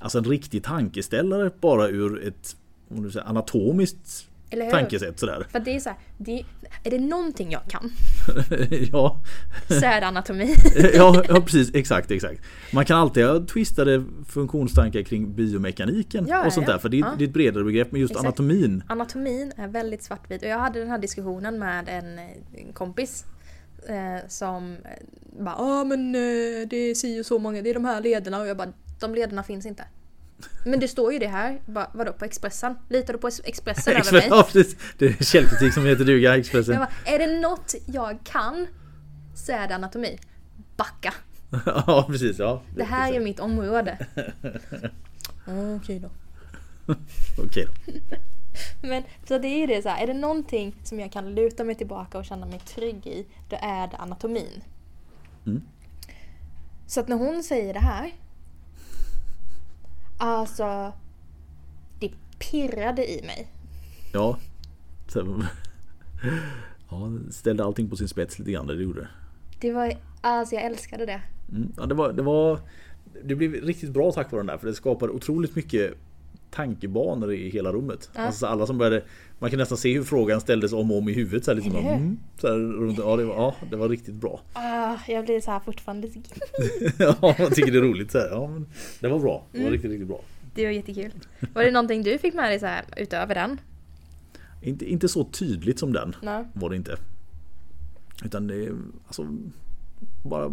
alltså en riktig tankeställare bara ur ett om säger, anatomiskt? Tankesätt sådär. För det är så här, det, är det någonting jag kan (laughs) ja. så är det anatomi. (laughs) ja, ja precis, exakt, exakt. Man kan alltid ha twistade funktionstankar kring biomekaniken Ja, och sånt ja. där för det är, Ja. det är ett bredare begrepp men just Exakt. anatomin Anatomin är väldigt svartvit och jag hade den här diskussionen med en, en kompis eh, som eh, bara ja men eh, det är si och så många, det är de här lederna och jag bara de lederna finns inte. Men det står ju det här, bara, vadå på Expressen? Litar du på Expressen över mig? Ja, precis. Det är källkritik som heter duga Expressen. Bara, är det något jag kan så är det anatomi. Backa. (laughs) ja precis. Ja. Det här är mitt område. (laughs) Okej då. Okej. (laughs) Men så det är ju det så här, är det någonting som jag kan luta mig tillbaka och känna mig trygg i, då är det anatomin. Mm. Så att när hon säger det här, alltså det pirrade i mig. Ja. (laughs) Ja, ställde allting på sin spets lite grann. Det gjorde det. Det var, alltså jag älskade det. Mm. Ja, det, var, det var... Det blev riktigt bra tack vare den där för det skapade otroligt mycket tankebanor i hela rummet. Ja. Alltså alla som började, man kan nästan se hur frågan ställdes om och om i huvudet. Så här, liksom, mm, så här, runt, ja, det var, ja, det var riktigt bra. (laughs) Ah, jag blir så här fortfarande ja, man tycker det är roligt. Så här. Ja, men det var bra. Det var Mm. riktigt, riktigt bra. Det var jättekul. Var det någonting du fick med dig så här utöver den? Inte, inte så tydligt som den Nej. var det inte. Utan det alltså bara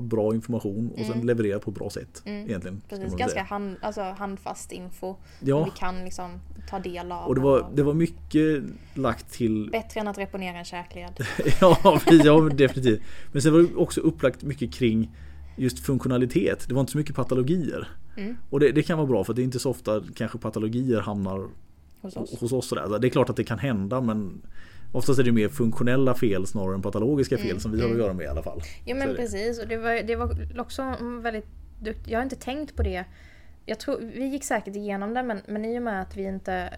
bra information och sen leverera på ett bra sätt. Mm. Egentligen. Precis, ganska hand, alltså handfast info. Ja. Vi kan liksom ta del av. Och det var, det var mycket lagt till Bättre än att reponera en käkled. (laughs) ja, ja, definitivt. Men sen var det också upplagt mycket kring just funktionalitet. Det var inte så mycket patologier. Mm. Och det, det kan vara bra för det är inte så ofta kanske patologier hamnar Hos oss. hos oss. Sådär. Det är klart att det kan hända men oftast är det mer funktionella fel snarare än patologiska fel som vi har att göra med i alla fall. Ja men precis och det var, det var också väldigt duktigt. Jag har inte tänkt på det. Jag tror, vi gick säkert igenom det men, men i och med att vi inte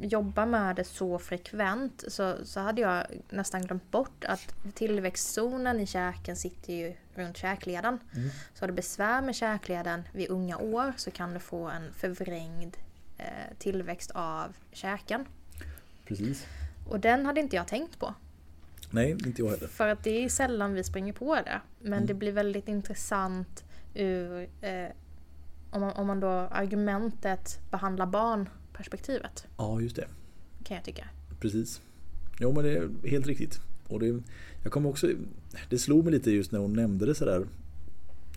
jobbar med det så frekvent så, så hade jag nästan glömt bort att tillväxtzonen i käken sitter ju runt käkleden. Mm. Så har du besvär med käkleden vid unga år så kan du få en förvrängd eh, tillväxt av käken. Precis. Och den hade inte jag tänkt på. Nej, inte jag heller. För att det är sällan vi springer på det. Men Mm. det blir väldigt intressant ur eh, om, man, om man då argumentet behandlar barn perspektivet Ja, just det. kan jag tycka. Precis. Jo men det är helt riktigt. Och det, jag kommer också, det slog mig lite just när hon nämnde det sådär.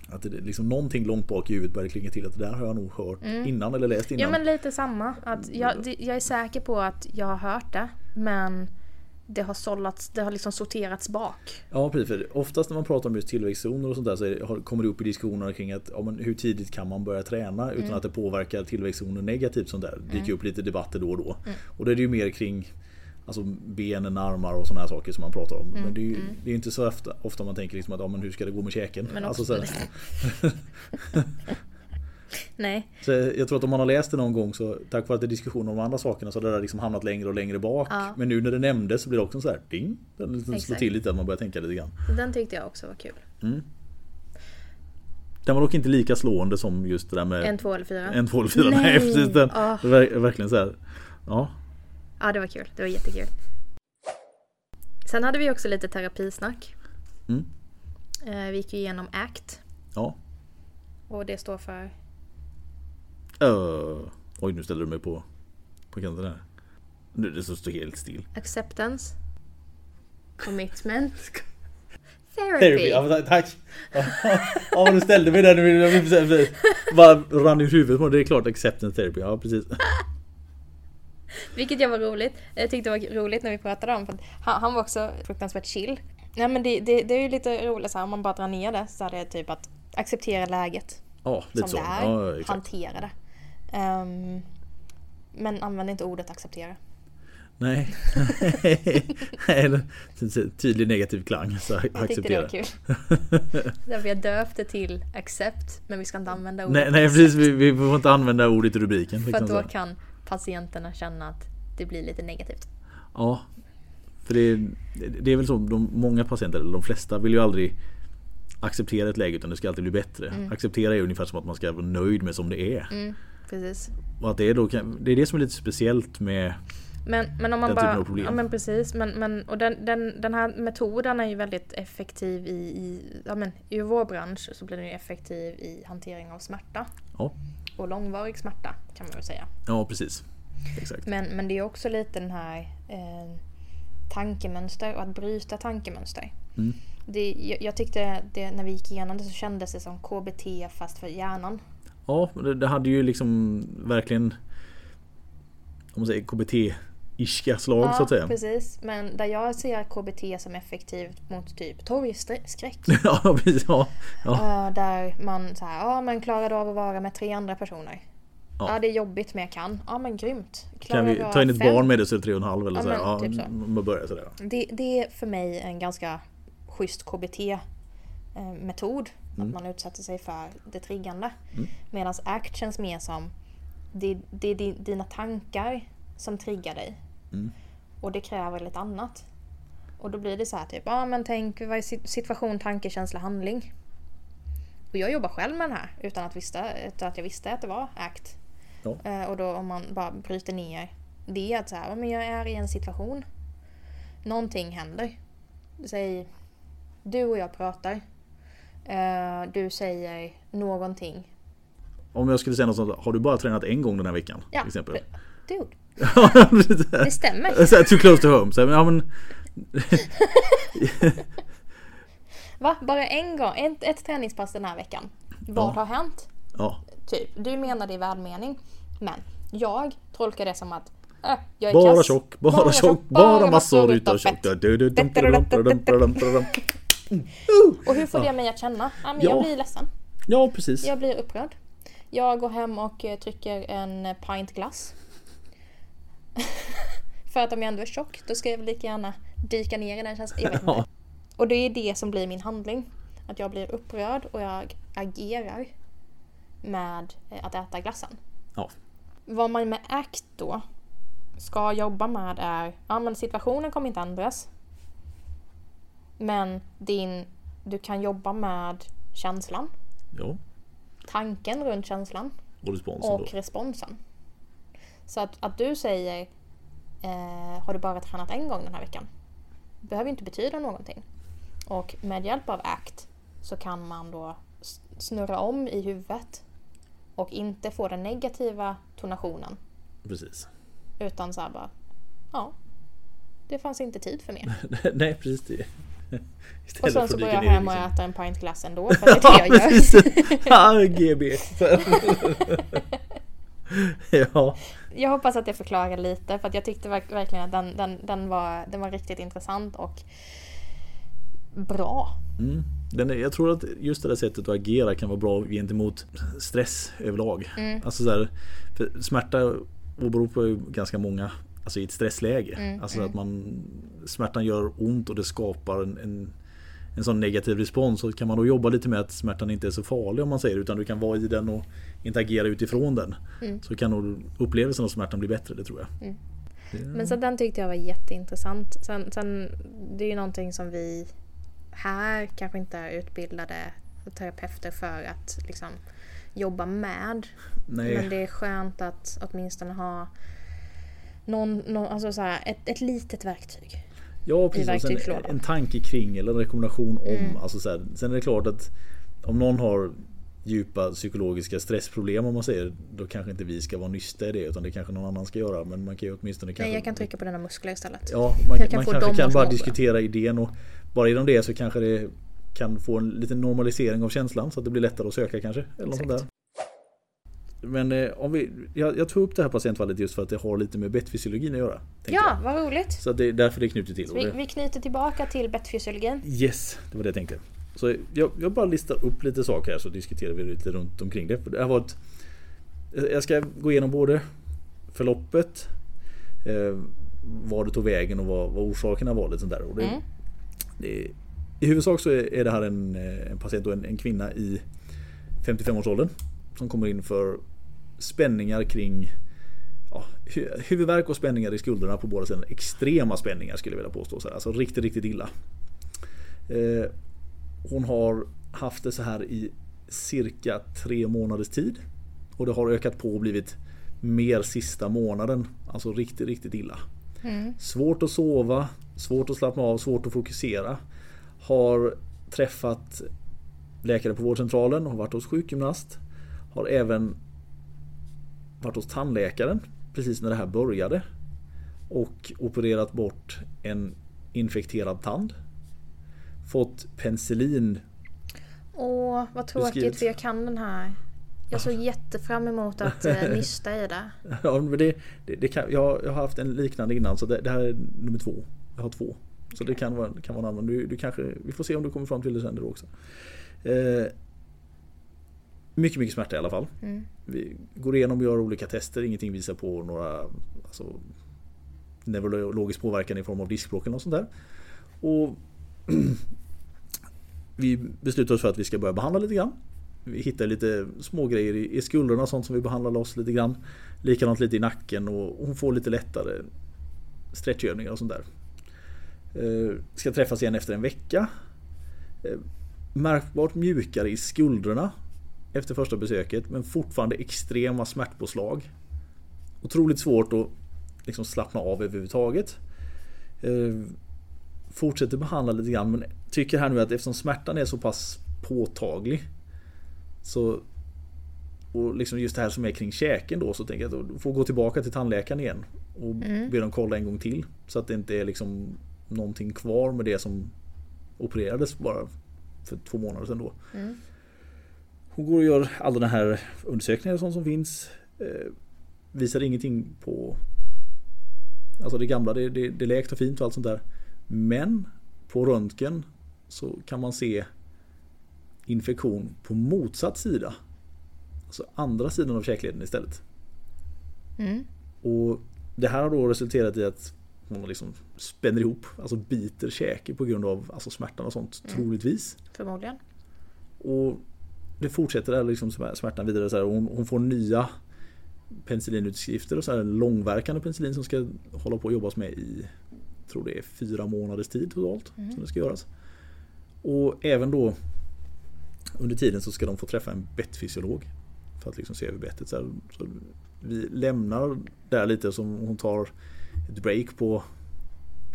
Att det liksom någonting långt bak i huvudet började klinga till att det där har jag nog hört innan eller läst innan. Mm. Ja men lite samma. Att jag, jag är säker på att jag har hört det. Men det har sållats, det har liksom sorterats bak. Ja precis, för oftast när man pratar om just tillväxtzoner och sånt där så kommer det upp i diskussioner kring att ja, men hur tidigt kan man börja träna utan Mm. att det påverkar tillväxtzoner negativt sånt där. Det dyker upp lite debatter då och då. Mm. Och då är det ju mer kring Alltså benen, armar och sådana här saker som man pratar om. Men det är ju det är inte så ofta, ofta man tänker liksom att ja, men hur ska det gå med käken? Mm, Men alltså, så. (laughs) Nej. så jag tror att om man har läst det någon gång så tack vare att det är diskussioner om de andra sakerna så har det där liksom hamnat längre och längre bak. Ja. Men nu när det nämndes så blir det också så här ding. Den liksom slår till lite att man börjar tänka lite grann. Den tyckte jag också var kul. Den var dock inte lika slående som just det där med En, två eller fyra. En, två eller fyra. Nej, Nej. precis. Den, var verkligen så här. Ja, Ja det var kul. Det var jättekul. Sen hade vi också lite terapisnack. Mm. Eh, Vi gick ju igenom ACT. ja. Och det står för? Uh, oj, nu ställer du mig på, på kanten här. Nu det står helt still. Acceptance. Commitment. Therapy. Ja, tack. Ja, du ställde mig där nu. Bara rann ur huvudet på Det är klart acceptance therapy. Ja, precis. Vilket jag var roligt. Jag tyckte det var roligt när vi pratade om för han, han var också fruktansvärt chill. Nej men det, det, det är ju lite roligt så här, om man bara drar ner det så är det typ att acceptera läget Ja, lite som så. det är. Ja, exakt. hantera det. Ehm, men använd inte ordet acceptera. Nej. (laughs) Det- Tydlig negativ klang. Så Jag tyckte det acceptera. var kul. (laughs) Därför jag döpte till accept men vi ska inte använda ordet Nej, nej precis. Vi, vi får inte använda ordet i rubriken. För Liksom då så. kan patienterna känna att det blir lite negativt. Ja. För det, det är väl så, de, många patienter, eller de flesta, vill ju aldrig acceptera ett läge utan det ska alltid bli bättre. Acceptera är ungefär som att man ska vara nöjd med som det är. Mm, precis. Och att det är, då, det är det som är lite speciellt med Men, men om man Den bara... typen av problem. Ja men precis. Men, men, och den, den, den här metoden är ju väldigt effektiv i, i, ja, men, i vår bransch så blir den ju effektiv i hantering av smärta. Ja, Och långvarig smärta kan man väl säga. ja precis. Exakt. Men, men det är också lite den här eh, tankemönster och att bryta tankemönster. Mm. Det, jag, jag tyckte det, när vi gick igenom det så kändes det som KBT fast för hjärnan. Ja, det, det hade ju liksom verkligen om man säger KBT-iska slag så att säga. precis. Men där jag ser KBT som effektivt mot typ torgskräck. (laughs) ja, precis. Ja, ja, Eh, där man så här, ja men klarade av att vara med tre andra personer. Ja. Ja, det är jobbigt men jag kan. Ja men grymt. kan Klarade vi ta in ett fem. barn med det så är det tre och en halv eller Ja, så. här. men Ja, typ så. Man börjar sådär. Det, det är för mig en ganska schysst KBT-metod. Mm. Att man utsätter sig för det triggande. Mm. Medan ACT känns mer som det, det är di- dina tankar som triggar dig. Mm. Och det kräver lite annat. Och då blir det så här typ, ja men tänk vad är sit- situation, tanke, känsla, handling. Och jag jobbar själv med den här utan att, visste, utan att jag visste att det var ACT. Ja. Eh, och då om man bara bryter ner det är att så här, men jag är i en situation. Någonting händer. Säg, du och jag pratar. Eh, du säger någonting. Om jag skulle säga något sånt, har du bara tränat en gång den här veckan? Ja, Till exempel. Dude, (laughs) det stämmer. så här, Too close to home. Så, här, ja, men, (laughs) Va? Bara en gång? Ett, ett träningspass den här veckan. Vad Ja. har hänt? ja. Typ, du menar det i välmening. Men jag tolkar det som att äh, jag är Bara kass. tjock, bara tjock, bara massor utav tjock. dum, dum, dum, dum, dum. Och hur får det mig att känna? Ja, men Ja. Jag blir ledsen. Ja, precis. Jag blir upprörd. Jag går hem och eh, trycker en pint glass. (laughs) För att om jag ändå är tjock, då ska jag väl lika gärna dyka ner i den känslan. Jag vet inte. Ja. Och det är det som blir min handling. Att jag blir upprörd och jag agerar med eh, att äta glassen. Ja. Vad man med ACT då ska jobba med är, ja men situationen kommer inte ändras. Men din, du kan jobba med känslan, ja. tanken runt känslan Och responsen och då. responsen. Så att, att du säger eh, har du bara tränat en gång den här veckan? behöver inte betyda någonting. Och med hjälp av ACT så kan man då snurra om i huvudet och inte få den negativa tonationen. Precis. Utan så här bara, ja, det fanns inte tid för mer. (laughs) Nej, precis det. (laughs) Och sen så går jag hem och liksom- äter en pint glass ändå för (laughs) att det är det jag gör. Ja, GB. ja. Jag hoppas att jag förklarar lite för att jag tyckte verk- verkligen att den, den, den, var, den var riktigt intressant och bra. Mm. Den är, jag tror att just det där sättet att agera kan vara bra gentemot stress överlag. Mm. Alltså så här, för smärta åberopar ju ganska många alltså i ett stressläge. Mm, alltså mm. att man Smärtan gör ont och det skapar en, en, en sån negativ respons. Så kan man då jobba lite med att smärtan inte är så farlig om man säger utan du kan vara i den och inte agera utifrån den. Mm. Så kan nog upplevelsen av smärtan bli bättre, det tror jag. Mm. Det- Men så den tyckte jag var jätteintressant. Sen, sen det är ju någonting som vi här kanske inte är utbildade terapeuter för att liksom jobba med. Nej. Men det är skönt att åtminstone ha någon, någon, alltså så här, ett, ett litet verktyg. Ja precis, verktygslådan. en tanke kring eller en rekommendation om. Mm. Alltså så här, sen är det klart att om någon har djupa psykologiska stressproblem om man säger Då kanske inte vi ska vara nysta i det utan det kanske någon annan ska göra men man kan ju åtminstone kanske... Nej jag kan trycka på dina muskler istället. Ja, man, kan man kanske kan bara diskutera idén och bara genom det så kanske det kan få en liten normalisering av känslan så att det blir lättare att söka kanske. Eller något sånt där. Men eh, om vi, jag, jag tog upp det här patientfallet just för att det har lite med bettfysiologin att göra. Ja, jag. vad roligt! Så det är därför det knyter till. Vi, vi, knyter tillbaka till bettfysiologin. Yes, det var det jag tänkte. Så jag, jag bara listar upp lite saker här så diskuterar vi lite runt omkring det. För det har varit, jag ska gå igenom både förloppet, eh, var det tog vägen och vad, vad orsakerna var. Lite sånt där. Och det, mm. det, I huvudsak så är, det här en, eh, en patient och en, en kvinna i 55-årsåldern som kommer in för spänningar kring ja, huvudvärk och spänningar i skulderna på båda sidor. Extrema spänningar skulle jag vilja påstå. Så här. Alltså riktigt, riktigt illa. Eh, hon har haft det så här i cirka tre månaders tid. Och det har ökat på och blivit mer sista månaden. Alltså riktigt, riktigt illa. Mm. Svårt att sova, svårt att slappna av, svårt att fokusera. Har träffat läkare på vårdcentralen, har varit hos sjukgymnast. Har även varit hos tandläkaren precis när det här började. Och opererat bort en infekterad tand. Fått penicillin. Åh, vad tråkigt beskrivet. för jag kan den här. Jag såg jättefram emot att eh, (laughs) nysta i det. ja, men det, det, det kan, jag, jag har haft en liknande innan så det, det här är nummer två. Jag har två. Så okay. det kan vara, kan vara en annan. Du, du kanske, vi får se om du kommer fram till det sen också. Eh, mycket, mycket smärta i alla fall. Mm. Vi går igenom och gör olika tester. Ingenting visar på några alltså, neurologisk påverkan i form av diskbråck eller något sånt där. Och (clears throat) vi beslutar oss för att vi ska börja behandla lite grann. Vi hittar lite små grejer i, skulderna sånt som vi behandlar loss lite grann. Likadant lite i nacken och hon får lite lättare stretchövningar och sånt där. Eh, ska träffas igen efter en vecka. Eh, märkbart mjukare i skuldrorna efter första besöket men fortfarande extrema smärtpåslag. Otroligt svårt att liksom slappna av överhuvudtaget. Eh, fortsätter behandla lite grann men tycker här nu att eftersom smärtan är så pass påtaglig så och liksom just det här som är kring käken då så tänker jag att du får gå tillbaka till tandläkaren igen och mm. be dem kolla en gång till. Så att det inte är liksom någonting kvar med det som opererades bara för två månader sedan då. Mm. Hon går och gör alla den här undersökningar och sånt som finns. Eh, visar ingenting på Alltså det gamla, det, det, det läkt och fint och allt sånt där. Men på röntgen så kan man se infektion på motsatt sida. Alltså andra sidan av käkleden istället. Mm. Och Det här har då resulterat i att man liksom spänner ihop, alltså biter käke på grund av alltså smärtan och sånt mm. troligtvis. Förmodligen. Och det fortsätter liksom smärtan vidare. Så här, hon, hon, får nya penicillinutskrifter och så här, långverkande penicillin som ska hålla på att jobbas med i tror det är fyra månaders tid totalt mm. som det ska göras. Och även då under tiden så ska de få träffa en bettfysiolog för att liksom se över bettet. Så, så vi lämnar där lite som hon tar ett break på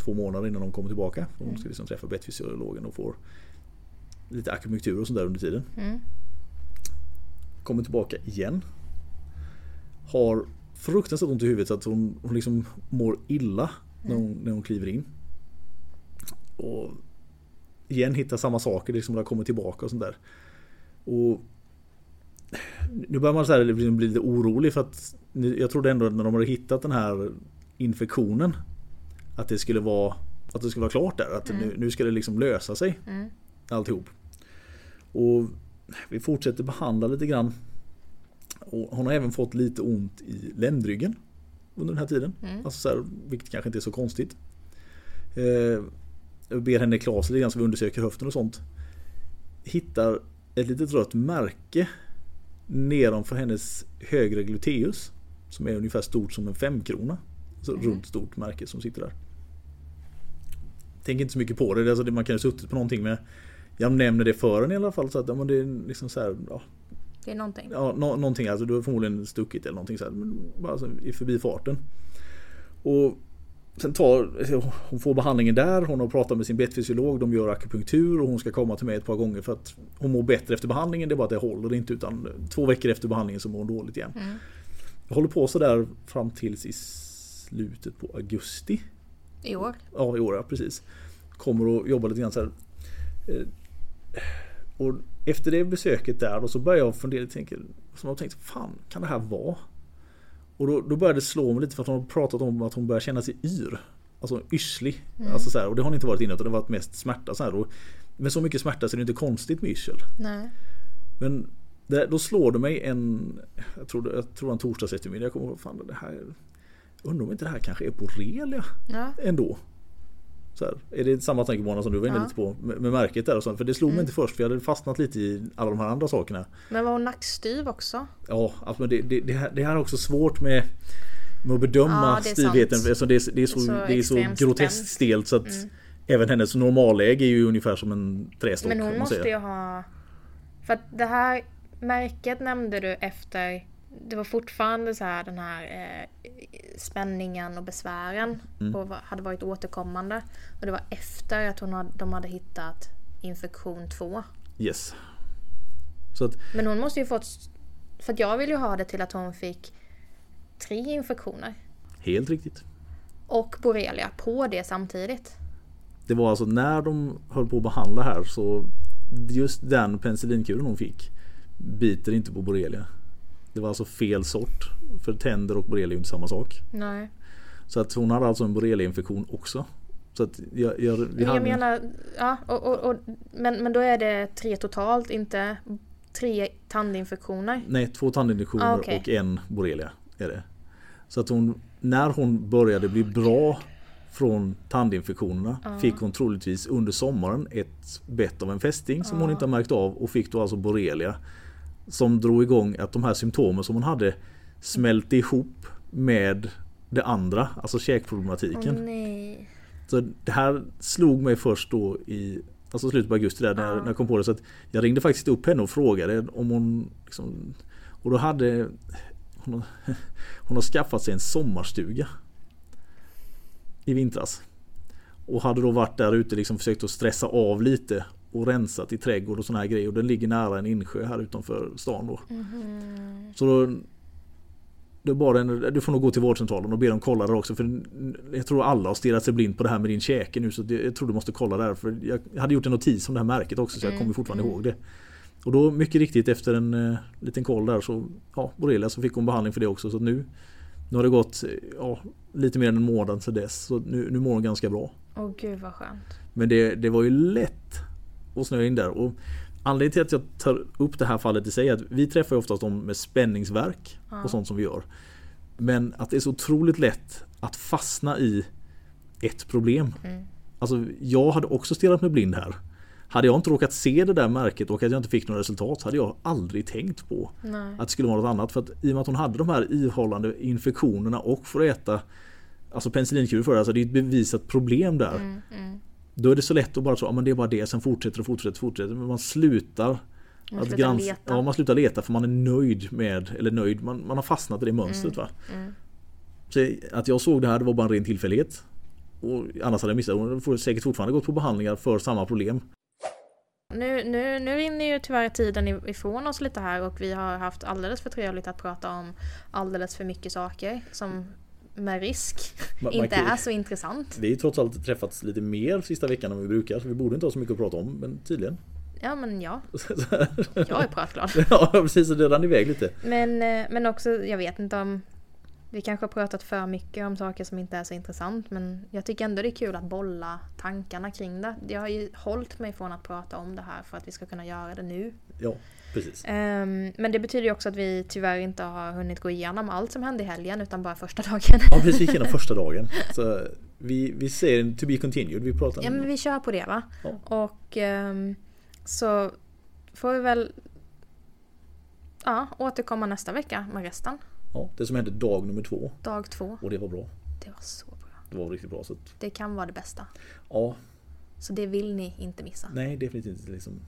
två månader innan de kommer tillbaka. Hon ska mm. liksom träffa bettfysiologen och får lite akupunktur och sånt där under tiden. Mm kommer tillbaka igen. Har fruktansvärt ont i huvudet så att hon, hon liksom mår illa när hon, när hon kliver in. Och igen hittar samma saker, liksom har kommit tillbaka och sånt där. Och nu börjar man så här liksom bli lite orolig för att jag trodde ändå att när de hade hittat den här infektionen att det skulle vara att det skulle vara klart där. Att mm. nu, nu ska det liksom lösa sig. Mm. Alltihop. Och vi fortsätter behandla lite grann. Och hon har även fått lite ont i ländryggen under den här tiden. Mm. Alltså så här, vilket kanske inte är så konstigt. Eh, jag ber henne klä sig lite grann så vi undersöker höften och sånt. Hittar ett litet rött märke nedanför hennes högre gluteus. Som är ungefär stort som en femkrona. Så mm. runt stort märke som sitter där. Tänk inte så mycket på det. Alltså man kan ha suttit på någonting med jag nämner det för en i alla fall så att ja, men det är liksom så här, ja. Det är någonting. Ja, no, någonting. Alltså du har förmodligen stuckit eller någonting så här, men bara så i förbifarten. Och sen tar, hon får behandlingen där, hon har pratat med sin bettfysiolog, de gör akupunktur och hon ska komma till mig ett par gånger för att hon mår bättre efter behandlingen. Det är bara att det håller inte utan två veckor efter behandlingen så mår hon dåligt igen. Mm. Jag håller på sådär fram tills i slutet på augusti. I år. Ja, i år ja, precis. Kommer och jobbar lite grann så här. Och efter det besöket där och så börjar jag fundera lite. Tänker, som jag tänkt, fan kan det här vara? Och då, då började det slå mig lite för att hon pratat om att hon börjar känna sig yr. Alltså yrslig. Alltså så här, och det har hon inte varit innan utan det har varit mest smärta. Så här, och med så mycket smärta så är det inte konstigt med yrsel. Nej. Men det, då slår det mig en, jag tror, jag tror en torsdags eftermiddag. Jag kommer fan det här, undrar om inte det här kanske är borrelia Ja. ändå. Så här, är det samma tankebana som du var inne Ja. lite på med, med märket där och sånt? För det slog mig inte först för jag hade fastnat lite i alla de här andra sakerna. Men var hon nackstyv också? Ja, alltså, det, det, det, här, det här är också svårt med, med att bedöma Ja, stivheten. Eftersom det, är, det är så, Så det är så groteskt stelt så att Mm. även hennes normalläge är ju ungefär som en trästock. Men hon måste ju ha... För att det här märket nämnde du efter... Det var fortfarande så här den här eh, spänningen och besvären Mm. och hade varit återkommande. Och det var efter att hon hade, de hade hittat infektion 2. Yes. Att, Men hon måste ju fått... För att jag vill ju ha det till att hon fick tre infektioner. helt riktigt. Och borrelia på det samtidigt. Det var alltså när de höll på att behandla här så just den penicillinkuren hon fick biter inte på borrelia. Det var alltså fel sort. För tänder och borrelia är ju inte samma sak. Nej. Så att hon hade alltså en borreliainfektion också. Så att jag, jag, vi Men hade, jag menar, ja, och, och, och, men, men då är det tre totalt, inte tre tandinfektioner. Nej, två tandinfektioner Ah, okej. och en borrelia är det. Så att hon, när hon började bli bra från tandinfektionerna fick hon troligtvis under sommaren ett bett av en fästing som hon inte har märkt av och fick då alltså borrelia. Som drog igång att de här symptomen som hon hade smälte ihop med det andra, alltså käkproblematiken. Nej. Så det här slog mig först då i alltså slutet på augusti där när, när jag kom på det. Så att jag ringde faktiskt upp henne och frågade om hon liksom, Och då hade hon, (laughs) hon har skaffat sig en sommarstuga i vintras. Och hade då varit där ute liksom försökt att stressa av lite och rensat i trädgård och såna här grejer. Och den ligger nära en insjö här utanför stan då. Mhm. Så då, då bad den, du får nog gå till vårdcentralen och be dem kolla där också. För jag tror alla har stirrat sig blind på det här med din käke nu. Så det- jag tror du måste kolla där. För jag hade gjort en notis om det här märket också så jag Mm, kommer fortfarande mm. ihåg det. Och då mycket riktigt efter en eh, liten koll där så ja, borrelia så fick hon behandling för det också. Så nu, nu har det gått ja, lite mer än en månad sedan dess. Så nu, nu mår hon ganska bra. Åh gud vad skönt. Men det, det var ju lätt att snöa in där. Och anledningen till att jag tar upp det här fallet i sig är att vi träffar ju oftast dem med spänningsverk Ja. och sånt som vi gör. Men att det är så otroligt lätt att fastna i ett problem. Mm. Alltså jag hade också stirrat mig blind här. Hade jag inte råkat se det där märket och att jag inte fick några resultat hade jag aldrig tänkt på Nej. att det skulle vara något annat. För att i och med att hon hade de här ihållande infektionerna och får äta Alltså penicillinkur för det, alltså det är ett bevisat problem där. Mm, mm. Då är det så lätt att bara tro att men det är bara det, sen fortsätter och fortsätter och fortsätter. Men man slutar Man att grans- leta. Ja, man slutar leta för man är nöjd med, eller nöjd, man, man har fastnat i det mönstret va. Mm. Så att jag såg det här, det var bara en ren tillfällighet. Och annars hade jag missat, hon får säkert fortfarande gått på behandlingar för samma problem. Nu, nu, nu rinner ju tyvärr tiden ifrån oss lite här och vi har haft alldeles för trevligt att prata om alldeles för mycket saker som med risk Ma- man inte kan- är så intressant. Vi har trots allt träffats lite mer sista veckan än vi brukar, så vi borde inte ha så mycket att prata om, men tydligen. Ja men ja, (laughs) jag är pratglad. (laughs) ja precis, så det rann iväg lite. Men, eh, men också, jag vet inte om vi kanske har pratat för mycket om saker som inte är så intressant men jag tycker ändå det är kul att bolla tankarna kring det. Jag har ju hållit mig från att prata om det här för att vi ska kunna göra det nu. Ja, precis. Ehm, men det betyder ju också att vi tyvärr inte har hunnit gå igenom allt som hände i helgen utan bara första (laughs) dagen. Ja, precis, vi gick igenom första dagen. Så vi, vi säger to be continued, vi pratar Ja men vi kör på det va. Ja. Och ehm, så får vi väl ja, återkomma nästa vecka med resten. ja, det som hände dag nummer två. Dag två. Och det var bra. Det var så bra. Det var riktigt bra. Så att, Det kan vara det bästa. ja, Så det vill ni inte missa. nej definitivt inte liksom.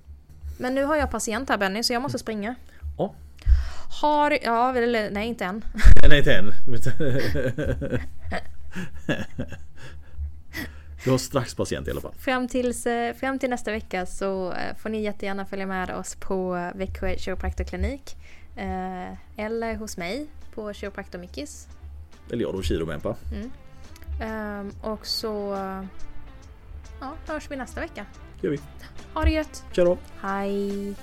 Men nu har jag patient här Benny så jag måste springa. Ja. Har, ja eller nej inte än. (laughs) Nej, inte än. Du har strax patient i alla fall. Fram, tills, eh, fram till nästa vecka så eh, får ni jättegärna följa med oss på Växjö kiropraktorklinik. Eh, eller hos mig på Kiropraktor Mickis. Eller jag då, Kiromempa. Mm. Ehm, och så ja, hörs vi nästa vecka. Gör vi. Ha det gött! Tja då! Hej!